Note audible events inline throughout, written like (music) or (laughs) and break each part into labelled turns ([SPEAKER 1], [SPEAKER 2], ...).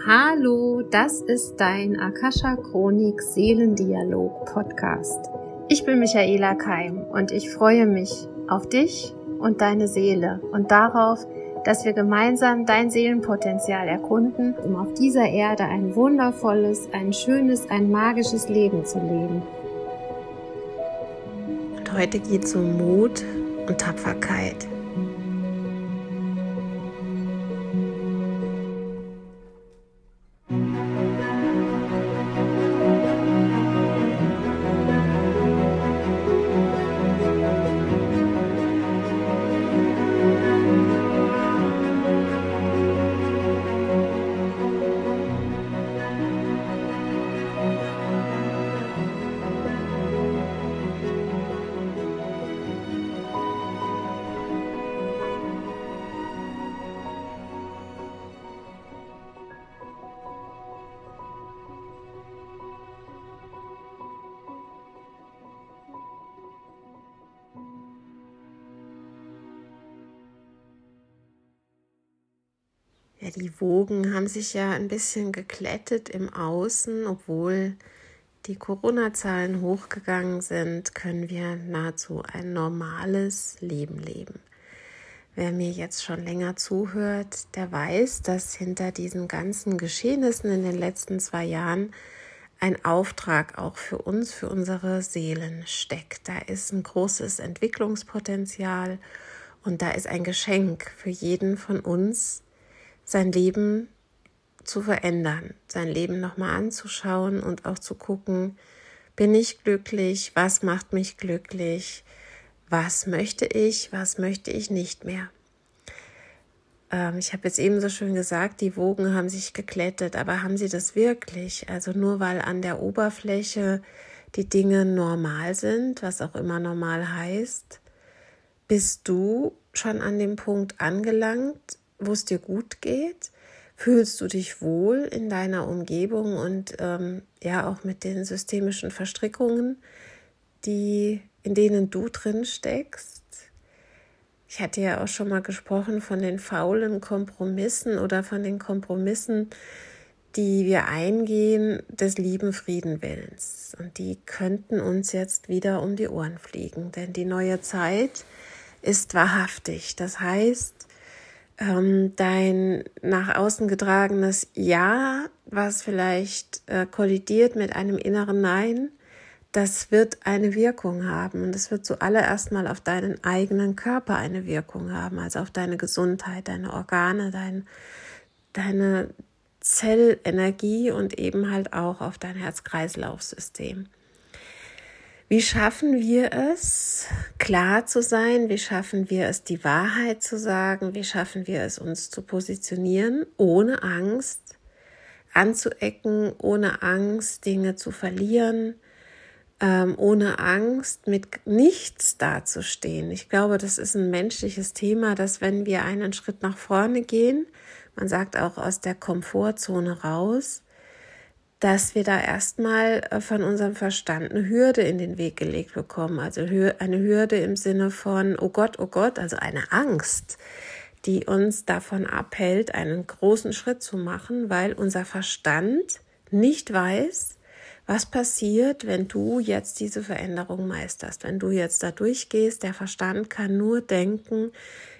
[SPEAKER 1] Hallo, das ist dein Akasha Chronik Seelendialog Podcast. Ich bin Michaela Keim und ich freue mich auf dich und deine Seele und darauf, dass wir gemeinsam dein Seelenpotenzial erkunden, um auf dieser Erde ein wundervolles, ein schönes, ein magisches Leben zu leben.
[SPEAKER 2] Und heute geht es um Mut und Tapferkeit. Ja, die Wogen haben sich ja ein bisschen geklettet im Außen, obwohl die Corona-Zahlen hochgegangen sind, können wir nahezu ein normales Leben leben. Wer mir jetzt schon länger zuhört, der weiß, dass hinter diesen ganzen Geschehnissen in den letzten zwei Jahren ein Auftrag auch für uns, für unsere Seelen steckt. Da ist ein großes Entwicklungspotenzial und da ist ein Geschenk für jeden von uns, sein Leben zu verändern, sein Leben nochmal anzuschauen und auch zu gucken, bin ich glücklich, was macht mich glücklich, was möchte ich, was möchte ich nicht mehr. Ähm, ich habe jetzt eben so schön gesagt, die Wogen haben sich geklettet, aber haben sie das wirklich? Also nur weil an der Oberfläche die Dinge normal sind, was auch immer normal heißt, bist du schon an dem Punkt angelangt, wo es dir gut geht? Fühlst du dich wohl in deiner Umgebung und ähm, ja auch mit den systemischen Verstrickungen, die, in denen du drin steckst? Ich hatte ja auch schon mal gesprochen von den faulen Kompromissen oder von den Kompromissen, die wir eingehen des lieben Friedenwillens. Und die könnten uns jetzt wieder um die Ohren fliegen, denn die neue Zeit ist wahrhaftig. Das heißt, ähm, dein nach außen getragenes Ja, was vielleicht äh, kollidiert mit einem inneren Nein, das wird eine Wirkung haben und es wird zuallererst mal auf deinen eigenen Körper eine Wirkung haben, also auf deine Gesundheit, deine Organe, dein, deine Zellenergie und eben halt auch auf dein Herz-Kreislauf-System. Wie schaffen wir es, klar zu sein? Wie schaffen wir es, die Wahrheit zu sagen? Wie schaffen wir es, uns zu positionieren, ohne Angst anzuecken, ohne Angst, Dinge zu verlieren, ähm, ohne Angst, mit nichts dazustehen? Ich glaube, das ist ein menschliches Thema, dass wenn wir einen Schritt nach vorne gehen, man sagt auch aus der Komfortzone raus, dass wir da erstmal äh, von unserem Verstand eine Hürde in den Weg gelegt bekommen. Also eine Hürde im Sinne von, oh Gott, oh Gott, also eine Angst, die uns davon abhält, einen großen Schritt zu machen, weil unser Verstand nicht weiß, was passiert, wenn du jetzt diese Veränderung meisterst, wenn du jetzt da durchgehst. Der Verstand kann nur denken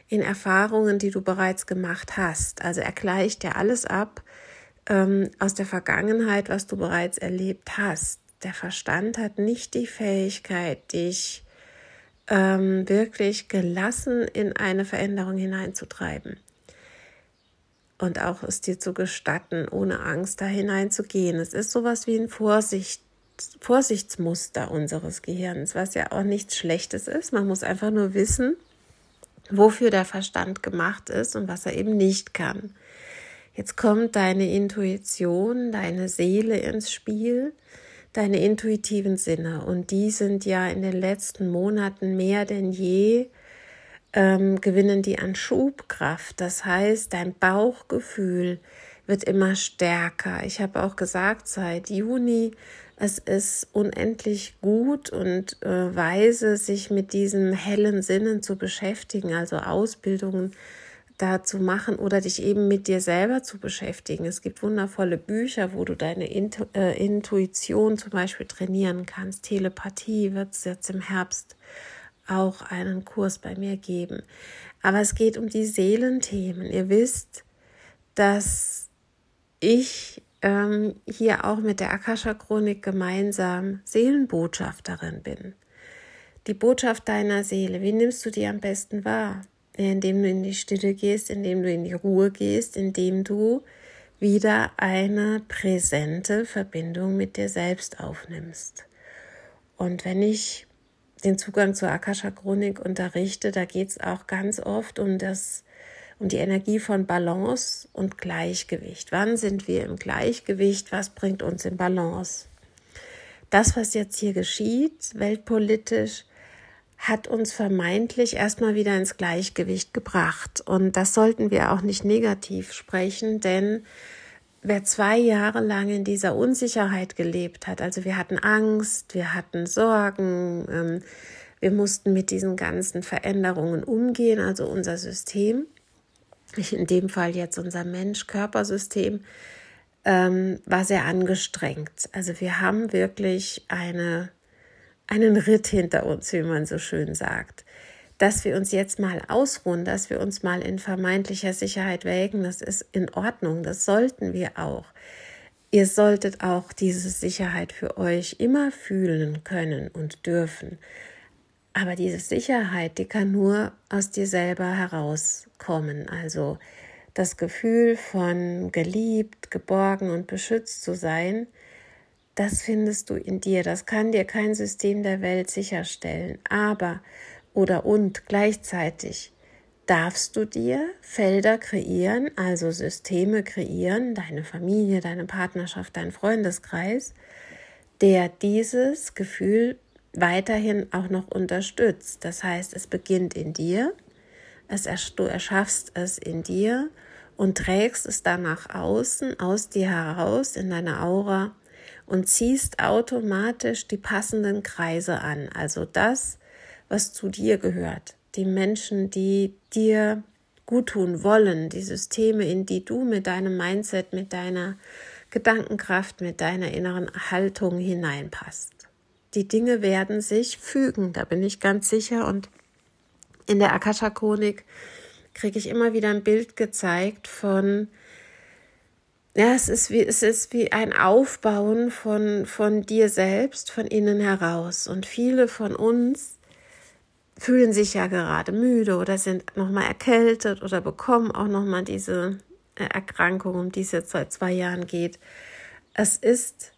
[SPEAKER 2] in Erfahrungen, die du bereits gemacht hast. Also er gleicht ja alles ab, ähm, aus der Vergangenheit, was du bereits erlebt hast. Der Verstand hat nicht die Fähigkeit, dich ähm, wirklich gelassen in eine Veränderung hineinzutreiben. Und auch es dir zu gestatten, ohne Angst da hineinzugehen. Es ist sowas wie ein Vorsicht, Vorsichtsmuster unseres Gehirns, was ja auch nichts Schlechtes ist. Man muss einfach nur wissen, wofür der Verstand gemacht ist und was er eben nicht kann. Jetzt kommt deine Intuition, deine Seele ins Spiel, deine intuitiven Sinne. Und die sind ja in den letzten Monaten mehr denn je, ähm, gewinnen die an Schubkraft. Das heißt, dein Bauchgefühl wird immer stärker. Ich habe auch gesagt, seit Juni, es ist unendlich gut und äh, weise, sich mit diesen hellen Sinnen zu beschäftigen, also Ausbildungen dazu machen oder dich eben mit dir selber zu beschäftigen. Es gibt wundervolle Bücher, wo du deine Intu äh, Intuition zum Beispiel trainieren kannst. Telepathie wird es jetzt im Herbst auch einen Kurs bei mir geben. Aber es geht um die Seelenthemen. Ihr wisst, dass ich ähm, hier auch mit der Akasha-Chronik gemeinsam Seelenbotschafterin bin. Die Botschaft deiner Seele, wie nimmst du die am besten wahr? Indem du in die Stille gehst, indem du in die Ruhe gehst, indem du wieder eine präsente Verbindung mit dir selbst aufnimmst. Und wenn ich den Zugang zur Akasha-Chronik unterrichte, da geht es auch ganz oft um das um die Energie von Balance und Gleichgewicht. Wann sind wir im Gleichgewicht? Was bringt uns in Balance? Das, was jetzt hier geschieht, weltpolitisch, hat uns vermeintlich erstmal wieder ins Gleichgewicht gebracht. Und das sollten wir auch nicht negativ sprechen, denn wer zwei Jahre lang in dieser Unsicherheit gelebt hat, also wir hatten Angst, wir hatten Sorgen, ähm, wir mussten mit diesen ganzen Veränderungen umgehen, also unser System, in dem Fall jetzt unser Mensch-Körpersystem, ähm, war sehr angestrengt. Also wir haben wirklich eine, einen Ritt hinter uns, wie man so schön sagt. Dass wir uns jetzt mal ausruhen, dass wir uns mal in vermeintlicher Sicherheit wägen, das ist in Ordnung, das sollten wir auch. Ihr solltet auch diese Sicherheit für euch immer fühlen können und dürfen. Aber diese Sicherheit, die kann nur aus dir selber herauskommen. Also das Gefühl von geliebt, geborgen und beschützt zu sein, das findest du in dir. Das kann dir kein System der Welt sicherstellen. Aber oder und gleichzeitig darfst du dir Felder kreieren, also Systeme kreieren, deine Familie, deine Partnerschaft, dein Freundeskreis, der dieses Gefühl weiterhin auch noch unterstützt. Das heißt, es beginnt in dir, es, du erschaffst es in dir und trägst es dann nach außen, aus dir heraus, in deine Aura und ziehst automatisch die passenden Kreise an. Also das, was zu dir gehört. Die Menschen, die dir gut tun wollen, die Systeme, in die du mit deinem Mindset, mit deiner Gedankenkraft, mit deiner inneren Haltung hineinpasst die Dinge werden sich fügen, da bin ich ganz sicher. Und in der Akasha-Chronik kriege ich immer wieder ein Bild gezeigt von, ja, es ist wie, es ist wie ein Aufbauen von, von dir selbst, von innen heraus. Und viele von uns fühlen sich ja gerade müde oder sind nochmal erkältet oder bekommen auch nochmal diese Erkrankung, um die es jetzt seit zwei Jahren geht. Es ist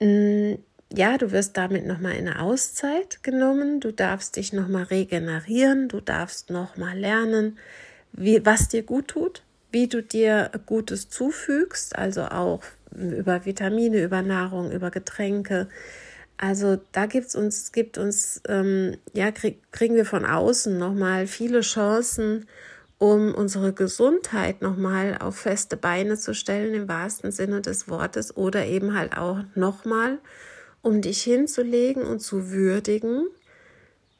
[SPEAKER 2] mh, mm, ja, du wirst damit nochmal in eine Auszeit genommen, du darfst dich nochmal regenerieren, du darfst nochmal lernen, wie, was dir gut tut, wie du dir Gutes zufügst, also auch über Vitamine, über Nahrung, über Getränke. Also da gibt's uns, gibt uns, ähm, ja, krieg, kriegen wir von außen nochmal viele Chancen, um unsere Gesundheit nochmal auf feste Beine zu stellen, im wahrsten Sinne des Wortes, oder eben halt auch nochmal um dich hinzulegen und zu würdigen,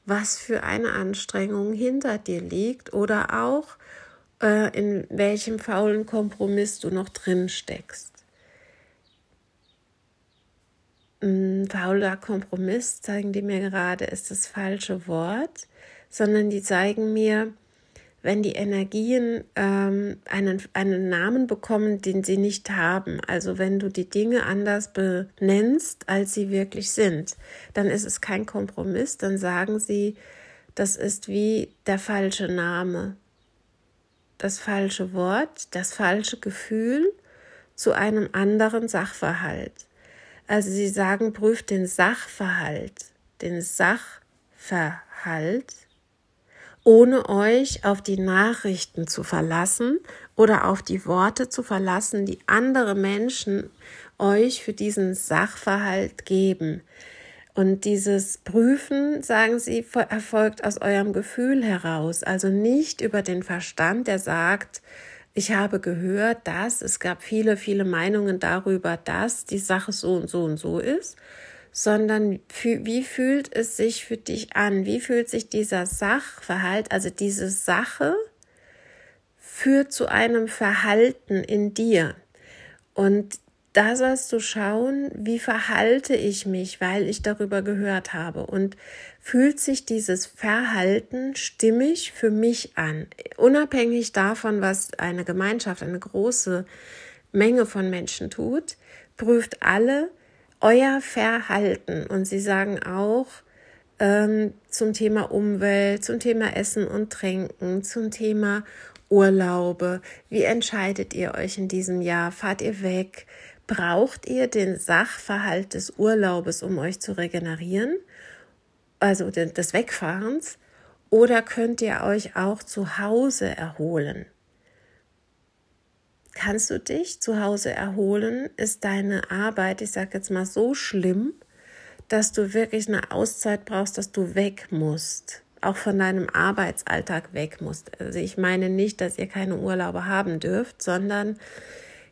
[SPEAKER 2] was für eine Anstrengung hinter dir liegt oder auch äh, in welchem faulen Kompromiss du noch drin steckst. Ein fauler Kompromiss zeigen die mir gerade ist das falsche Wort, sondern die zeigen mir, wenn die Energien ähm, einen, einen Namen bekommen, den sie nicht haben. Also wenn du die Dinge anders benennst, als sie wirklich sind, dann ist es kein Kompromiss, dann sagen sie, das ist wie der falsche Name, das falsche Wort, das falsche Gefühl zu einem anderen Sachverhalt. Also sie sagen, prüft den Sachverhalt, den Sachverhalt ohne euch auf die Nachrichten zu verlassen oder auf die Worte zu verlassen, die andere Menschen euch für diesen Sachverhalt geben. Und dieses Prüfen, sagen sie, erfolgt aus eurem Gefühl heraus, also nicht über den Verstand, der sagt, ich habe gehört, dass es gab viele, viele Meinungen darüber, dass die Sache so und so und so ist, sondern wie fühlt es sich für dich an? Wie fühlt sich dieser Sachverhalt, also diese Sache führt zu einem Verhalten in dir. Und da sollst du schauen, wie verhalte ich mich, weil ich darüber gehört habe. Und fühlt sich dieses Verhalten stimmig für mich an, unabhängig davon, was eine Gemeinschaft, eine große Menge von Menschen tut, prüft alle euer Verhalten. Und sie sagen auch ähm, zum Thema Umwelt, zum Thema Essen und Trinken, zum Thema Urlaube. Wie entscheidet ihr euch in diesem Jahr? Fahrt ihr weg? Braucht ihr den Sachverhalt des Urlaubes, um euch zu regenerieren? Also des Wegfahrens? Oder könnt ihr euch auch zu Hause erholen? Kannst du dich zu Hause erholen? Ist deine Arbeit, ich sage jetzt mal, so schlimm, dass du wirklich eine Auszeit brauchst, dass du weg musst? Auch von deinem Arbeitsalltag weg musst. Also ich meine nicht, dass ihr keine Urlaube haben dürft, sondern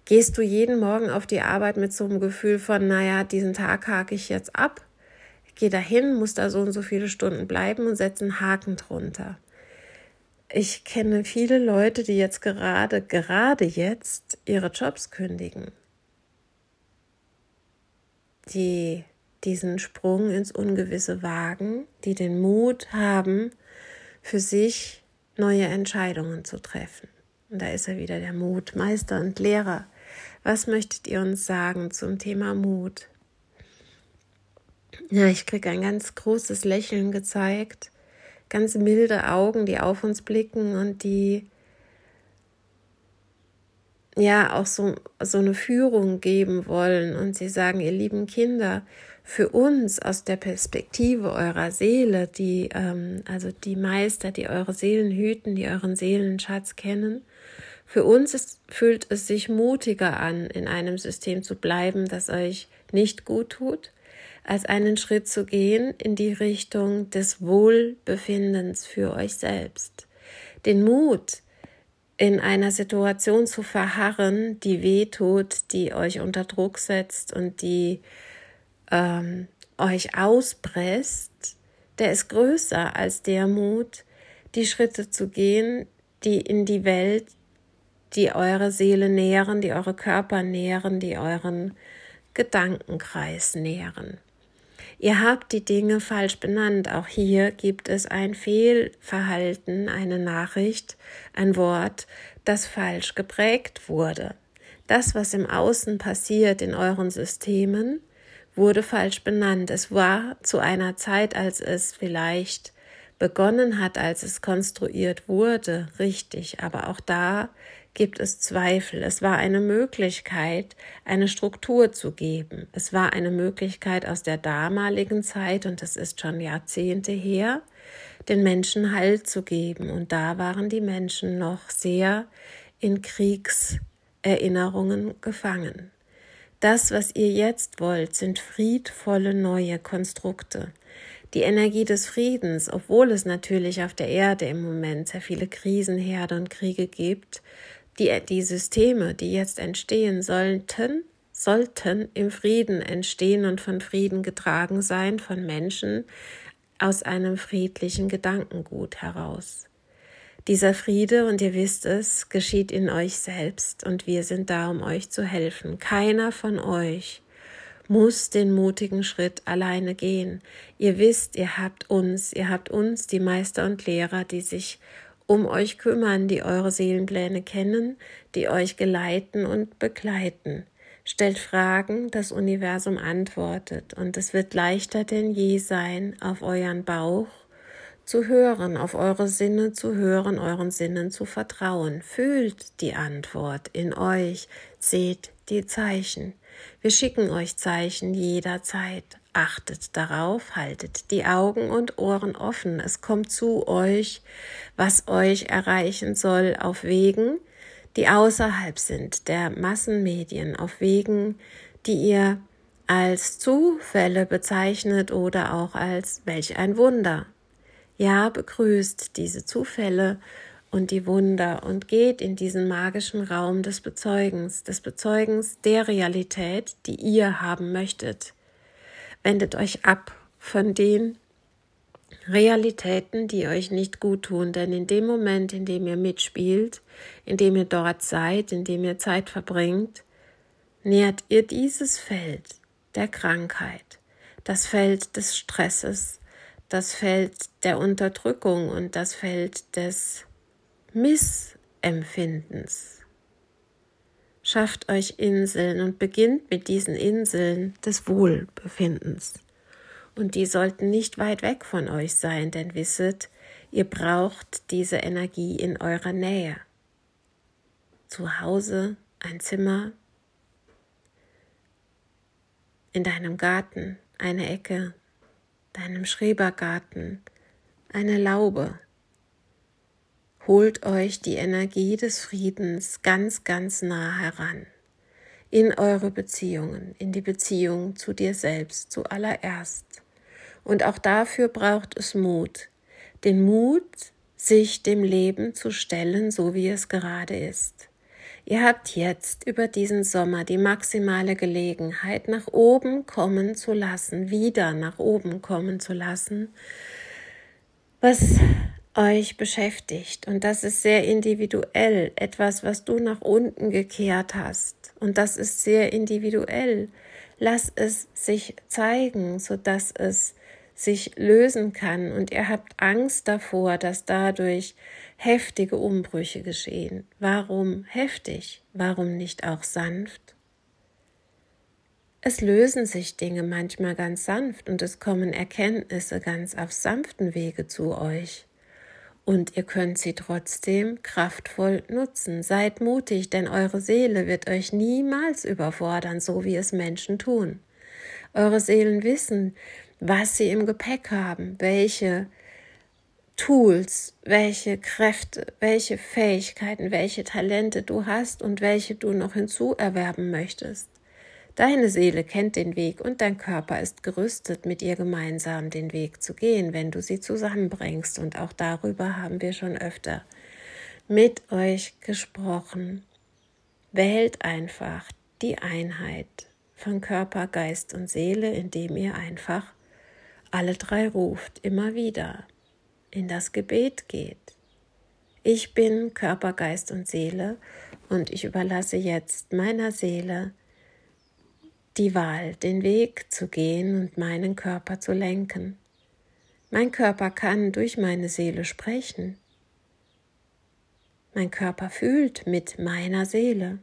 [SPEAKER 2] gehst du jeden Morgen auf die Arbeit mit so einem Gefühl von, naja, diesen Tag hake ich jetzt ab, geh dahin, muss da so und so viele Stunden bleiben und setze einen Haken drunter ich kenne viele Leute, die jetzt gerade, gerade jetzt ihre Jobs kündigen, die diesen Sprung ins Ungewisse wagen, die den Mut haben, für sich neue Entscheidungen zu treffen. Und da ist er wieder der Mut, Meister und Lehrer. Was möchtet ihr uns sagen zum Thema Mut? Ja, ich kriege ein ganz großes Lächeln gezeigt ganz milde Augen, die auf uns blicken und die ja auch so, so eine Führung geben wollen. Und sie sagen, ihr lieben Kinder, für uns aus der Perspektive eurer Seele, die, ähm, also die Meister, die eure Seelen hüten, die euren Seelenschatz kennen, für uns ist, fühlt es sich mutiger an, in einem System zu bleiben, das euch nicht gut tut, als einen Schritt zu gehen in die Richtung des Wohlbefindens für euch selbst. Den Mut, in einer Situation zu verharren, die weh tut, die euch unter Druck setzt und die ähm, euch auspresst, der ist größer als der Mut, die Schritte zu gehen, die in die Welt, die eure Seele nähren, die eure Körper nähren, die euren Gedankenkreis nähren. Ihr habt die Dinge falsch benannt. Auch hier gibt es ein Fehlverhalten, eine Nachricht, ein Wort, das falsch geprägt wurde. Das, was im Außen passiert in euren Systemen, wurde falsch benannt. Es war zu einer Zeit, als es vielleicht begonnen hat, als es konstruiert wurde, richtig, aber auch da gibt es Zweifel. Es war eine Möglichkeit, eine Struktur zu geben. Es war eine Möglichkeit aus der damaligen Zeit, und das ist schon Jahrzehnte her, den Menschen Halt zu geben. Und da waren die Menschen noch sehr in Kriegserinnerungen gefangen. Das, was ihr jetzt wollt, sind friedvolle neue Konstrukte. Die Energie des Friedens, obwohl es natürlich auf der Erde im Moment sehr viele Krisenherde und Kriege gibt, die, die Systeme, die jetzt entstehen sollten, sollten im Frieden entstehen und von Frieden getragen sein, von Menschen aus einem friedlichen Gedankengut heraus. Dieser Friede, und ihr wisst es, geschieht in euch selbst, und wir sind da, um euch zu helfen. Keiner von euch muss den mutigen Schritt alleine gehen. Ihr wisst, ihr habt uns, ihr habt uns, die Meister und Lehrer, die sich um euch kümmern, die eure Seelenpläne kennen, die euch geleiten und begleiten. Stellt Fragen, das Universum antwortet, und es wird leichter denn je sein, auf euren Bauch zu hören, auf eure Sinne zu hören, euren Sinnen zu vertrauen. Fühlt die Antwort in euch, seht die Zeichen. Wir schicken euch Zeichen jederzeit. Achtet darauf, haltet die Augen und Ohren offen. Es kommt zu euch, was euch erreichen soll, auf Wegen, die außerhalb sind der Massenmedien, auf Wegen, die ihr als Zufälle bezeichnet oder auch als welch ein Wunder. Ja, begrüßt diese Zufälle und die Wunder und geht in diesen magischen Raum des Bezeugens, des Bezeugens der Realität, die ihr haben möchtet. Wendet euch ab von den Realitäten, die euch nicht gut tun, denn in dem Moment, in dem ihr mitspielt, in dem ihr dort seid, in dem ihr Zeit verbringt, nährt ihr dieses Feld der Krankheit, das Feld des Stresses, das Feld der Unterdrückung und das Feld des Missempfindens. Schafft euch Inseln und beginnt mit diesen Inseln des Wohlbefindens und die sollten nicht weit weg von euch sein, denn wisset, ihr braucht diese Energie in eurer Nähe. Zu Hause, ein Zimmer, in deinem Garten, eine Ecke, deinem Schrebergarten, eine Laube. Holt euch die Energie des Friedens ganz, ganz nah heran in eure Beziehungen, in die Beziehung zu dir selbst zuallererst. Und auch dafür braucht es Mut. Den Mut, sich dem Leben zu stellen, so wie es gerade ist. Ihr habt jetzt über diesen Sommer die maximale Gelegenheit, nach oben kommen zu lassen, wieder nach oben kommen zu lassen, was euch beschäftigt. Und das ist sehr individuell, etwas, was du nach unten gekehrt hast. Und das ist sehr individuell. Lass es sich zeigen, sodass es sich lösen kann und ihr habt Angst davor, dass dadurch heftige Umbrüche geschehen. Warum heftig? Warum nicht auch sanft? Es lösen sich Dinge manchmal ganz sanft und es kommen Erkenntnisse ganz auf sanften Wege zu euch. Und ihr könnt sie trotzdem kraftvoll nutzen. Seid mutig, denn eure Seele wird euch niemals überfordern, so wie es Menschen tun. Eure Seelen wissen, was sie im Gepäck haben, welche Tools, welche Kräfte, welche Fähigkeiten, welche Talente du hast und welche du noch hinzuerwerben möchtest. Deine Seele kennt den Weg und dein Körper ist gerüstet, mit ihr gemeinsam den Weg zu gehen, wenn du sie zusammenbringst. Und auch darüber haben wir schon öfter mit euch gesprochen. Wählt einfach die Einheit von Körper, Geist und Seele, indem ihr einfach alle drei ruft, immer wieder in das Gebet geht. Ich bin Körper, Geist und Seele und ich überlasse jetzt meiner Seele die Wahl, den Weg zu gehen und meinen Körper zu lenken. Mein Körper kann durch meine Seele sprechen. Mein Körper fühlt mit meiner Seele.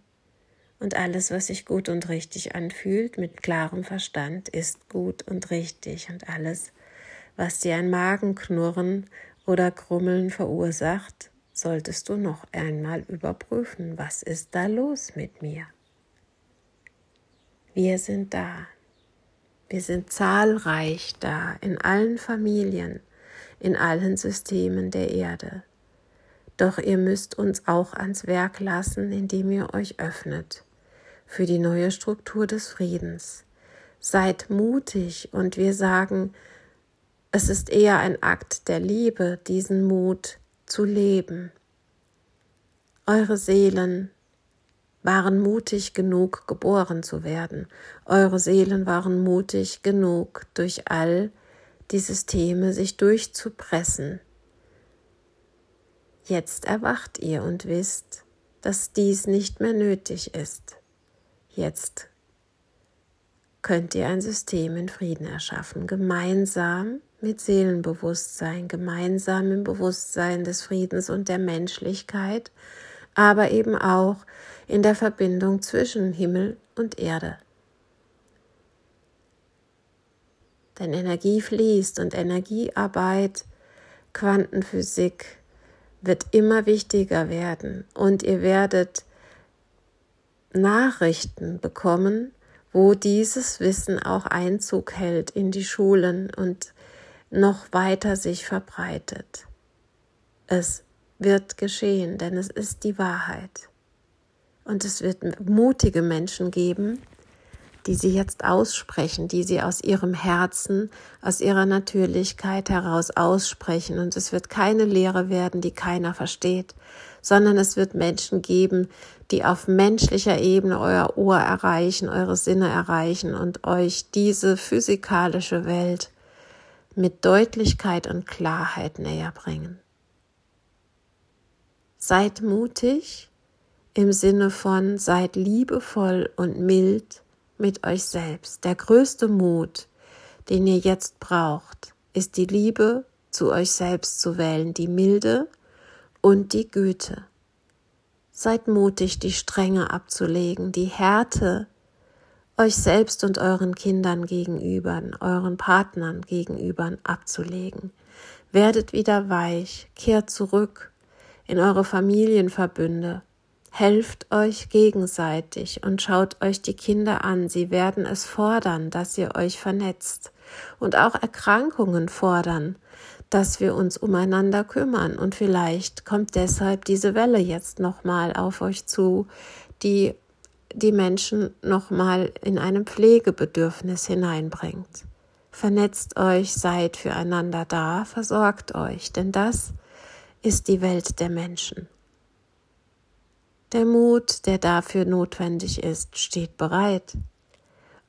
[SPEAKER 2] Und alles, was sich gut und richtig anfühlt, mit klarem Verstand, ist gut und richtig. Und alles, was dir ein Magenknurren oder Krummeln verursacht, solltest du noch einmal überprüfen, was ist da los mit mir. Wir sind da. Wir sind zahlreich da, in allen Familien, in allen Systemen der Erde. Doch ihr müsst uns auch ans Werk lassen, indem ihr euch öffnet für die neue Struktur des Friedens. Seid mutig und wir sagen, es ist eher ein Akt der Liebe, diesen Mut zu leben. Eure Seelen waren mutig genug, geboren zu werden. Eure Seelen waren mutig genug, durch all die Systeme sich durchzupressen. Jetzt erwacht ihr und wisst, dass dies nicht mehr nötig ist. Jetzt könnt ihr ein System in Frieden erschaffen, gemeinsam mit Seelenbewusstsein, gemeinsam im Bewusstsein des Friedens und der Menschlichkeit, aber eben auch in der Verbindung zwischen Himmel und Erde. Denn Energie fließt und Energiearbeit, Quantenphysik wird immer wichtiger werden und ihr werdet Nachrichten bekommen, wo dieses Wissen auch Einzug hält in die Schulen und noch weiter sich verbreitet. Es wird geschehen, denn es ist die Wahrheit. Und es wird mutige Menschen geben, die sie jetzt aussprechen, die sie aus ihrem Herzen, aus ihrer Natürlichkeit heraus aussprechen. Und es wird keine Lehre werden, die keiner versteht, sondern es wird Menschen geben, die auf menschlicher Ebene euer Ohr erreichen, eure Sinne erreichen und euch diese physikalische Welt mit Deutlichkeit und Klarheit näher bringen. Seid mutig im Sinne von seid liebevoll und mild mit euch selbst. Der größte Mut, den ihr jetzt braucht, ist die Liebe zu euch selbst zu wählen, die Milde und die Güte. Seid mutig, die Strenge abzulegen, die Härte euch selbst und euren Kindern gegenüber, euren Partnern gegenüber abzulegen. Werdet wieder weich, kehrt zurück in eure Familienverbünde, helft euch gegenseitig und schaut euch die Kinder an. Sie werden es fordern, dass ihr euch vernetzt und auch Erkrankungen fordern, dass wir uns umeinander kümmern und vielleicht kommt deshalb diese Welle jetzt nochmal auf euch zu, die die Menschen nochmal in einem Pflegebedürfnis hineinbringt. Vernetzt euch, seid füreinander da, versorgt euch, denn das ist die Welt der Menschen. Der Mut, der dafür notwendig ist, steht bereit.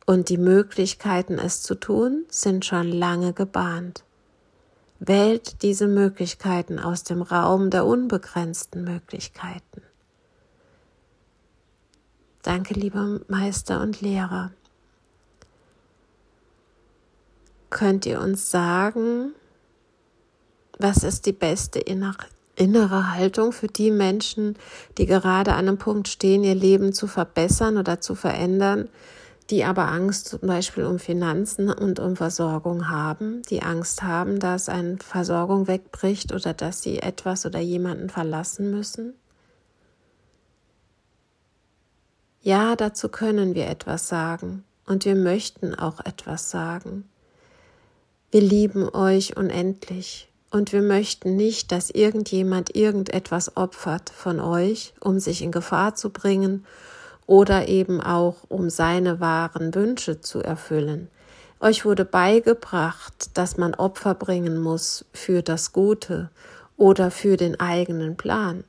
[SPEAKER 2] Und die Möglichkeiten, es zu tun, sind schon lange gebahnt. Wählt diese Möglichkeiten aus dem Raum der unbegrenzten Möglichkeiten. Danke, lieber Meister und Lehrer. Könnt ihr uns sagen, was ist die beste innere Haltung für die Menschen, die gerade an einem Punkt stehen, ihr Leben zu verbessern oder zu verändern, die aber Angst zum Beispiel um Finanzen und um Versorgung haben, die Angst haben, dass eine Versorgung wegbricht oder dass sie etwas oder jemanden verlassen müssen? Ja, dazu können wir etwas sagen und wir möchten auch etwas sagen. Wir lieben euch unendlich und wir möchten nicht, dass irgendjemand irgendetwas opfert von euch, um sich in Gefahr zu bringen oder eben auch um seine wahren Wünsche zu erfüllen. Euch wurde beigebracht, dass man Opfer bringen muss für das Gute oder für den eigenen Plan.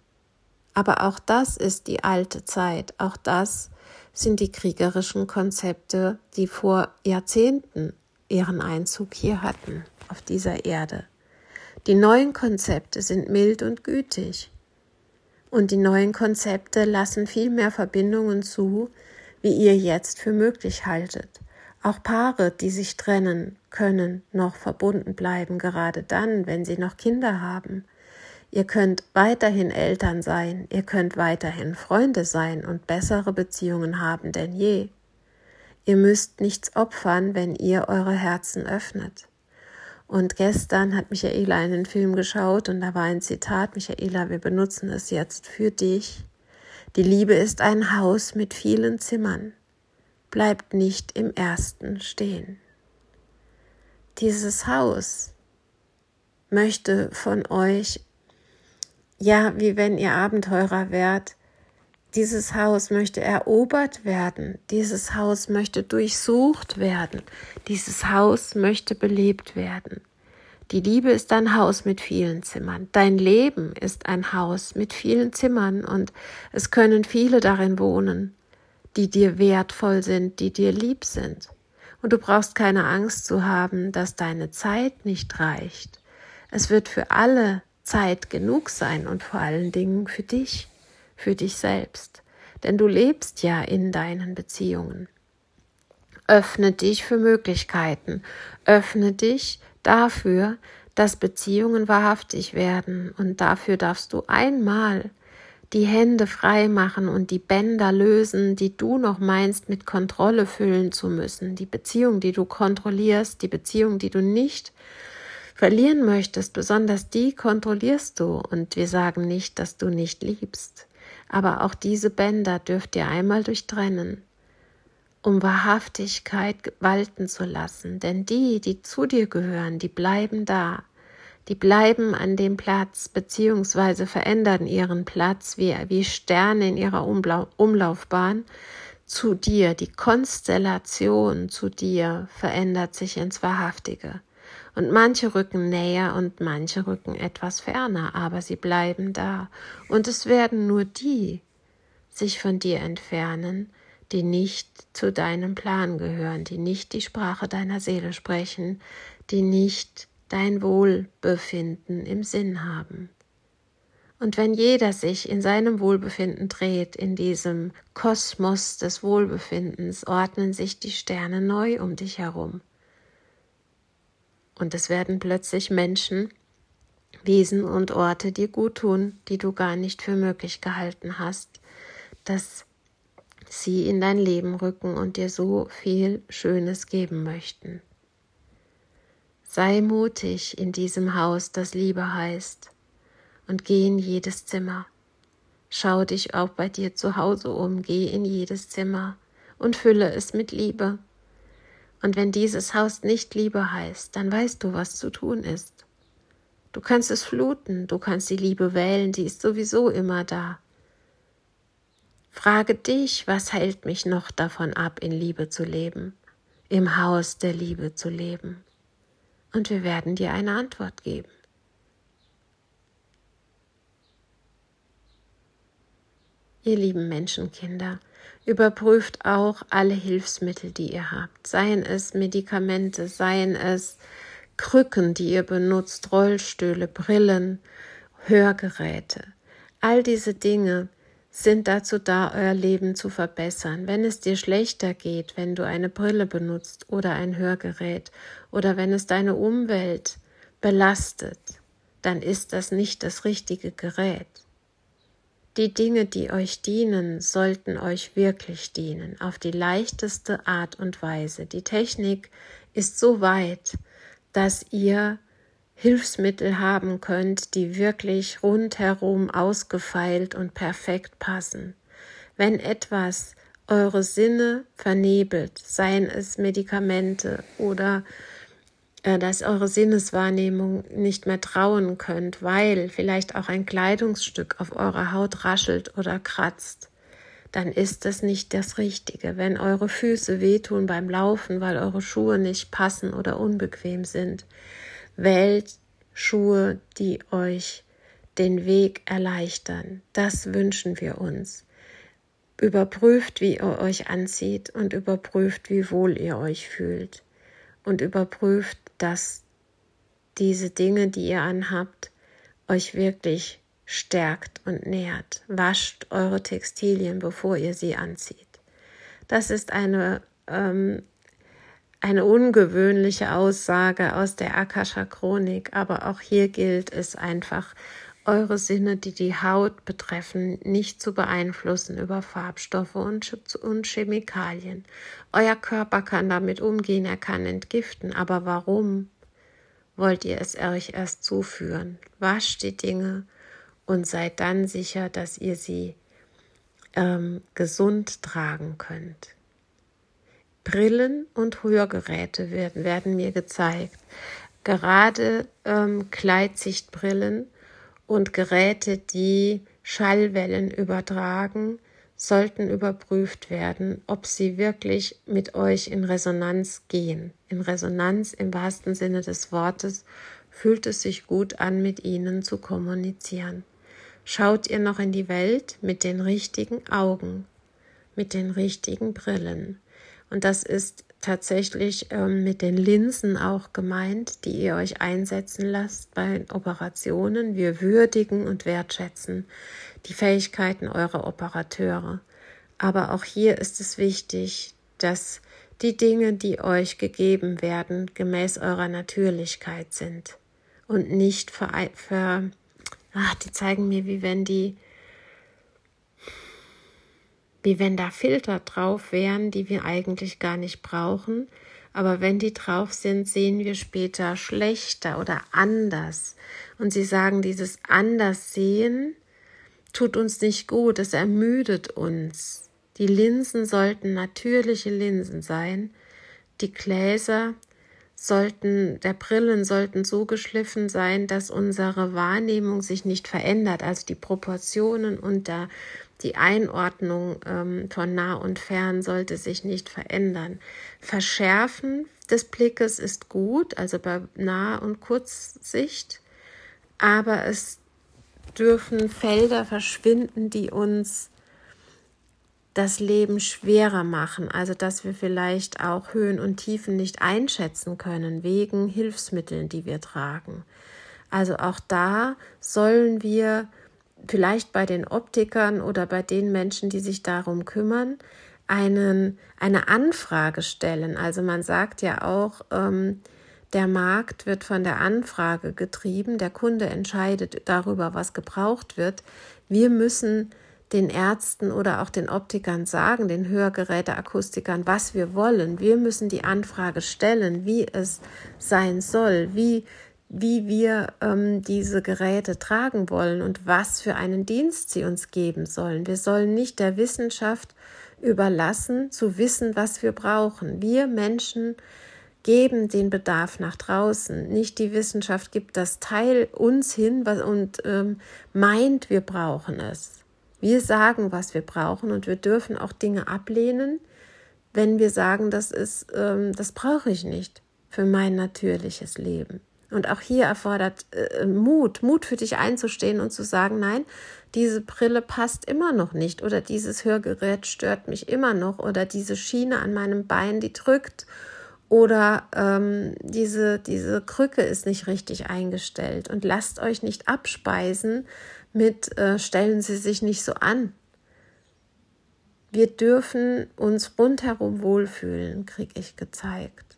[SPEAKER 2] Aber auch das ist die alte Zeit, auch das sind die kriegerischen Konzepte, die vor Jahrzehnten ihren Einzug hier hatten, auf dieser Erde. Die neuen Konzepte sind mild und gütig. Und die neuen Konzepte lassen viel mehr Verbindungen zu, wie ihr jetzt für möglich haltet. Auch Paare, die sich trennen, können noch verbunden bleiben, gerade dann, wenn sie noch Kinder haben. Ihr könnt weiterhin Eltern sein, ihr könnt weiterhin Freunde sein und bessere Beziehungen haben denn je. Ihr müsst nichts opfern, wenn ihr eure Herzen öffnet. Und gestern hat Michaela einen Film geschaut und da war ein Zitat, Michaela, wir benutzen es jetzt für dich. Die Liebe ist ein Haus mit vielen Zimmern. Bleibt nicht im ersten stehen. Dieses Haus möchte von euch ja, wie wenn ihr Abenteurer wärt. Dieses Haus möchte erobert werden, dieses Haus möchte durchsucht werden, dieses Haus möchte belebt werden. Die Liebe ist ein Haus mit vielen Zimmern. Dein Leben ist ein Haus mit vielen Zimmern und es können viele darin wohnen, die dir wertvoll sind, die dir lieb sind. Und du brauchst keine Angst zu haben, dass deine Zeit nicht reicht. Es wird für alle Zeit genug sein und vor allen Dingen für dich, für dich selbst. Denn du lebst ja in deinen Beziehungen. Öffne dich für Möglichkeiten. Öffne dich dafür, dass Beziehungen wahrhaftig werden. Und dafür darfst du einmal die Hände frei machen und die Bänder lösen, die du noch meinst, mit Kontrolle füllen zu müssen. Die Beziehung, die du kontrollierst, die Beziehung, die du nicht verlieren möchtest, besonders die kontrollierst du und wir sagen nicht, dass du nicht liebst. Aber auch diese Bänder dürft ihr einmal durchtrennen, um Wahrhaftigkeit walten zu lassen. Denn die, die zu dir gehören, die bleiben da. Die bleiben an dem Platz, beziehungsweise verändern ihren Platz wie, wie Sterne in ihrer Umlau Umlaufbahn zu dir. Die Konstellation zu dir verändert sich ins Wahrhaftige. Und manche rücken näher und manche rücken etwas ferner, aber sie bleiben da. Und es werden nur die sich von dir entfernen, die nicht zu deinem Plan gehören, die nicht die Sprache deiner Seele sprechen, die nicht dein Wohlbefinden im Sinn haben. Und wenn jeder sich in seinem Wohlbefinden dreht, in diesem Kosmos des Wohlbefindens, ordnen sich die Sterne neu um dich herum. Und es werden plötzlich Menschen, Wesen und Orte dir gut tun, die du gar nicht für möglich gehalten hast, dass sie in dein Leben rücken und dir so viel Schönes geben möchten. Sei mutig in diesem Haus, das Liebe heißt, und geh in jedes Zimmer. Schau dich auch bei dir zu Hause um, geh in jedes Zimmer und fülle es mit Liebe. Und wenn dieses Haus nicht Liebe heißt, dann weißt du, was zu tun ist. Du kannst es fluten, du kannst die Liebe wählen, die ist sowieso immer da. Frage dich, was hält mich noch davon ab, in Liebe zu leben, im Haus der Liebe zu leben? Und wir werden dir eine Antwort geben. Ihr lieben Menschenkinder, überprüft auch alle Hilfsmittel, die ihr habt, seien es Medikamente, seien es Krücken, die ihr benutzt, Rollstühle, Brillen, Hörgeräte. All diese Dinge sind dazu da, euer Leben zu verbessern. Wenn es dir schlechter geht, wenn du eine Brille benutzt oder ein Hörgerät oder wenn es deine Umwelt belastet, dann ist das nicht das richtige Gerät. Die Dinge, die euch dienen, sollten euch wirklich dienen, auf die leichteste Art und Weise. Die Technik ist so weit, dass ihr Hilfsmittel haben könnt, die wirklich rundherum ausgefeilt und perfekt passen. Wenn etwas eure Sinne vernebelt, seien es Medikamente oder dass eure Sinneswahrnehmung nicht mehr trauen könnt, weil vielleicht auch ein Kleidungsstück auf eurer Haut raschelt oder kratzt, dann ist das nicht das Richtige. Wenn eure Füße wehtun beim Laufen, weil eure Schuhe nicht passen oder unbequem sind, wählt Schuhe, die euch den Weg erleichtern. Das wünschen wir uns. Überprüft, wie ihr euch anzieht und überprüft, wie wohl ihr euch fühlt. Und überprüft, dass diese Dinge, die ihr anhabt, euch wirklich stärkt und nährt. Wascht eure Textilien, bevor ihr sie anzieht. Das ist eine, ähm, eine ungewöhnliche Aussage aus der Akasha Chronik, aber auch hier gilt es einfach, eure Sinne, die die Haut betreffen, nicht zu beeinflussen über Farbstoffe und, Chemikalien. Euer Körper kann damit umgehen, er kann entgiften, aber warum wollt ihr es euch erst zuführen? Wascht die Dinge und seid dann sicher, dass ihr sie ähm, gesund tragen könnt. Brillen und Hörgeräte werden, werden mir gezeigt. Gerade ähm, Gleitsichtbrillen und Geräte, die Schallwellen übertragen, sollten überprüft werden, ob sie wirklich mit euch in Resonanz gehen. In Resonanz im wahrsten Sinne des Wortes fühlt es sich gut an, mit ihnen zu kommunizieren. Schaut ihr noch in die Welt mit den richtigen Augen, mit den richtigen Brillen. Und das ist tatsächlich ähm, mit den Linsen auch gemeint, die ihr euch einsetzen lasst bei Operationen. Wir würdigen und wertschätzen die Fähigkeiten eurer Operateure. Aber auch hier ist es wichtig, dass die Dinge, die euch gegeben werden, gemäß eurer Natürlichkeit sind und nicht ver, ver ach, die zeigen mir, wie wenn die, wie wenn da Filter drauf wären, die wir eigentlich gar nicht brauchen. Aber wenn die drauf sind, sehen wir später schlechter oder anders. Und sie sagen, dieses Anderssehen tut uns nicht gut, es ermüdet uns. Die Linsen sollten natürliche Linsen sein. Die Gläser sollten, der Brillen sollten so geschliffen sein, dass unsere Wahrnehmung sich nicht verändert, also die Proportionen und der, die Einordnung ähm, von nah und fern sollte sich nicht verändern. Verschärfen des Blickes ist gut, also bei Nah- und Kurzsicht, aber es dürfen Felder verschwinden, die uns das Leben schwerer machen, also dass wir vielleicht auch Höhen und Tiefen nicht einschätzen können wegen Hilfsmitteln, die wir tragen. Also auch da sollen wir vielleicht bei den Optikern oder bei den Menschen, die sich darum kümmern, einen, eine Anfrage stellen. Also man sagt ja auch, ähm, der Markt wird von der Anfrage getrieben, der Kunde entscheidet darüber, was gebraucht wird. Wir müssen den Ärzten oder auch den Optikern sagen, den Hörgeräteakustikern, was wir wollen. Wir müssen die Anfrage stellen, wie es sein soll, wie, wie wir ähm, diese Geräte tragen wollen und was für einen Dienst sie uns geben sollen. Wir sollen nicht der Wissenschaft überlassen, zu wissen, was wir brauchen. Wir Menschen geben den Bedarf nach draußen. Nicht die Wissenschaft gibt das Teil uns hin und ähm, meint, wir brauchen es. Wir sagen, was wir brauchen und wir dürfen auch Dinge ablehnen, wenn wir sagen, das ist, ähm, das brauche ich nicht für mein natürliches Leben. Und auch hier erfordert äh, Mut, Mut für dich einzustehen und zu sagen, nein, diese Brille passt immer noch nicht oder dieses Hörgerät stört mich immer noch oder diese Schiene an meinem Bein, die drückt oder ähm, diese, diese Krücke ist nicht richtig eingestellt und lasst euch nicht abspeisen mit äh, stellen Sie sich nicht so an. Wir dürfen uns rundherum wohlfühlen, krieg ich gezeigt.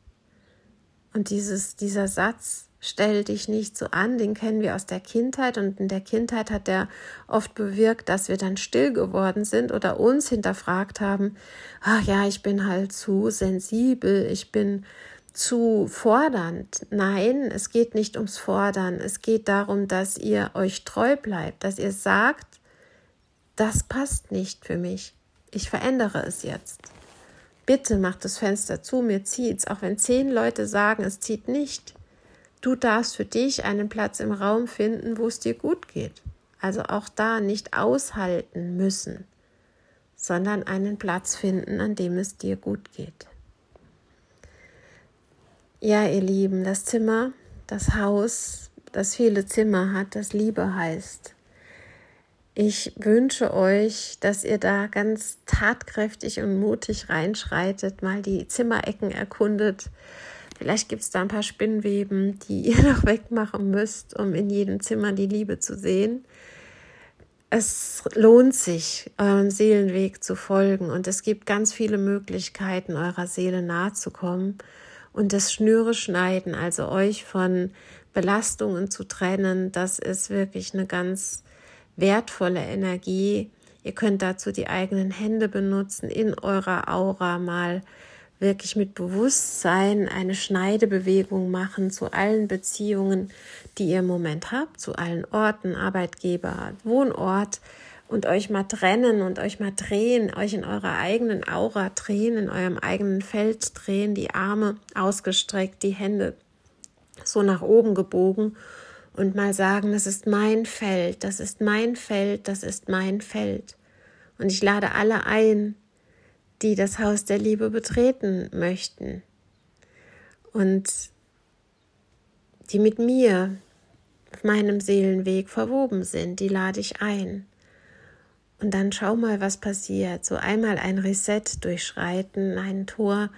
[SPEAKER 2] Und dieses, dieser Satz, stell dich nicht so an, den kennen wir aus der Kindheit und in der Kindheit hat er oft bewirkt, dass wir dann still geworden sind oder uns hinterfragt haben, ach ja, ich bin halt zu sensibel, ich bin zu fordernd. Nein, es geht nicht ums Fordern, es geht darum, dass ihr euch treu bleibt, dass ihr sagt, das passt nicht für mich, ich verändere es jetzt. Bitte macht das Fenster zu, mir zieht's, auch wenn zehn Leute sagen, es zieht nicht. Du darfst für dich einen Platz im Raum finden, wo es dir gut geht. Also auch da nicht aushalten müssen, sondern einen Platz finden, an dem es dir gut geht. Ja, ihr Lieben, das Zimmer, das Haus, das viele Zimmer hat, das Liebe heißt. Ich wünsche euch, dass ihr da ganz tatkräftig und mutig reinschreitet, mal die Zimmerecken erkundet, Vielleicht gibt es da ein paar Spinnweben, die (laughs) ihr noch wegmachen müsst, um in jedem Zimmer die Liebe zu sehen. Es lohnt sich, eurem Seelenweg zu folgen und es gibt ganz viele Möglichkeiten, eurer Seele nahe zu kommen und das Schnüre schneiden, also euch von Belastungen zu trennen, das ist wirklich eine ganz wertvolle Energie. Ihr könnt dazu die eigenen Hände benutzen, in eurer Aura mal wirklich mit Bewusstsein eine Schneidebewegung machen zu allen Beziehungen, die ihr im Moment habt, zu allen Orten, Arbeitgeber, Wohnort und euch mal trennen und euch mal drehen, euch in eurer eigenen Aura drehen, in eurem eigenen Feld drehen, die Arme ausgestreckt, die Hände so nach oben gebogen und mal sagen, das ist mein Feld, das ist mein Feld, das ist mein Feld. Und ich lade alle ein, die das Haus der Liebe betreten möchten und die mit mir auf meinem Seelenweg verwoben sind, die lade ich ein. Und dann schau mal, was passiert. So einmal ein Reset durchschreiten, ein Tor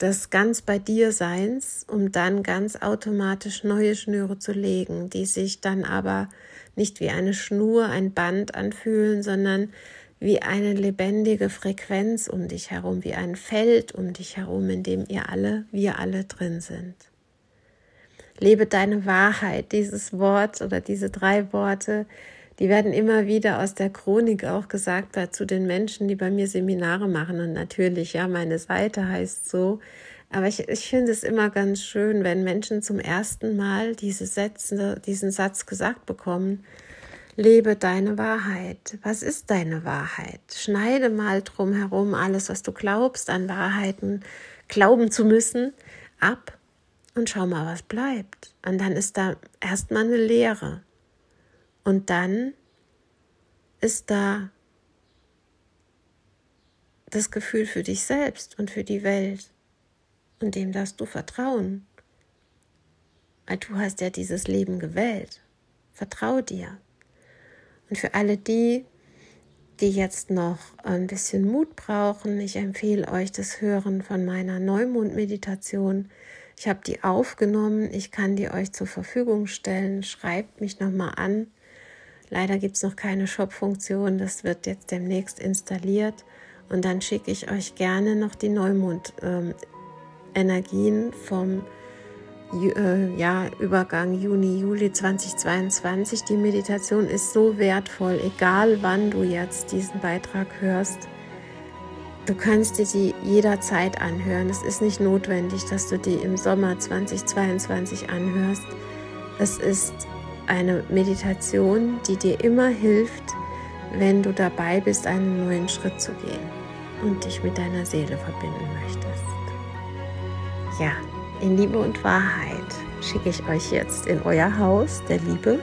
[SPEAKER 2] des ganz bei dir Seins, um dann ganz automatisch neue Schnüre zu legen, die sich dann aber nicht wie eine Schnur, ein Band anfühlen, sondern wie eine lebendige Frequenz um dich herum, wie ein Feld um dich herum, in dem ihr alle, wir alle drin sind. Lebe deine Wahrheit, dieses Wort oder diese drei Worte, die werden immer wieder aus der Chronik auch gesagt zu den Menschen, die bei mir Seminare machen. Und natürlich, ja, meine Seite heißt so. Aber ich, ich finde es immer ganz schön, wenn Menschen zum ersten Mal diese Sätze, diesen Satz gesagt bekommen Lebe deine Wahrheit. Was ist deine Wahrheit? Schneide mal drum herum alles, was du glaubst an Wahrheiten glauben zu müssen, ab und schau mal, was bleibt. Und dann ist da erstmal eine Leere. Und dann ist da das Gefühl für dich selbst und für die Welt. Und dem darfst du vertrauen. Weil du hast ja dieses Leben gewählt. Vertrau dir. Und für alle die, die jetzt noch ein bisschen Mut brauchen, ich empfehle euch das Hören von meiner Neumond-Meditation. Ich habe die aufgenommen, ich kann die euch zur Verfügung stellen. Schreibt mich nochmal an. Leider gibt es noch keine Shop-Funktion, das wird jetzt demnächst installiert. Und dann schicke ich euch gerne noch die Neumond-Energien ähm, vom ja, Übergang Juni, Juli 2022. Die Meditation ist so wertvoll, egal wann du jetzt diesen Beitrag hörst. Du kannst dir die jederzeit anhören. Es ist nicht notwendig, dass du die im Sommer 2022 anhörst. Es ist eine Meditation, die dir immer hilft, wenn du dabei bist, einen neuen Schritt zu gehen und dich mit deiner Seele verbinden möchtest. Ja, in Liebe und Wahrheit schicke ich euch jetzt in euer Haus der Liebe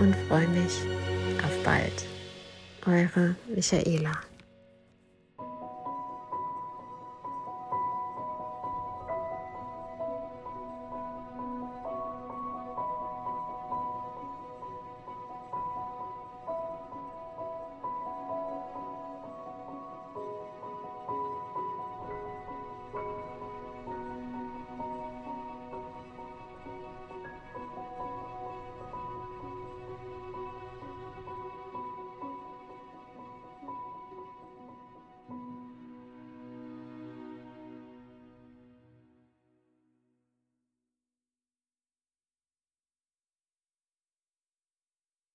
[SPEAKER 2] und freue mich auf bald. Eure Michaela.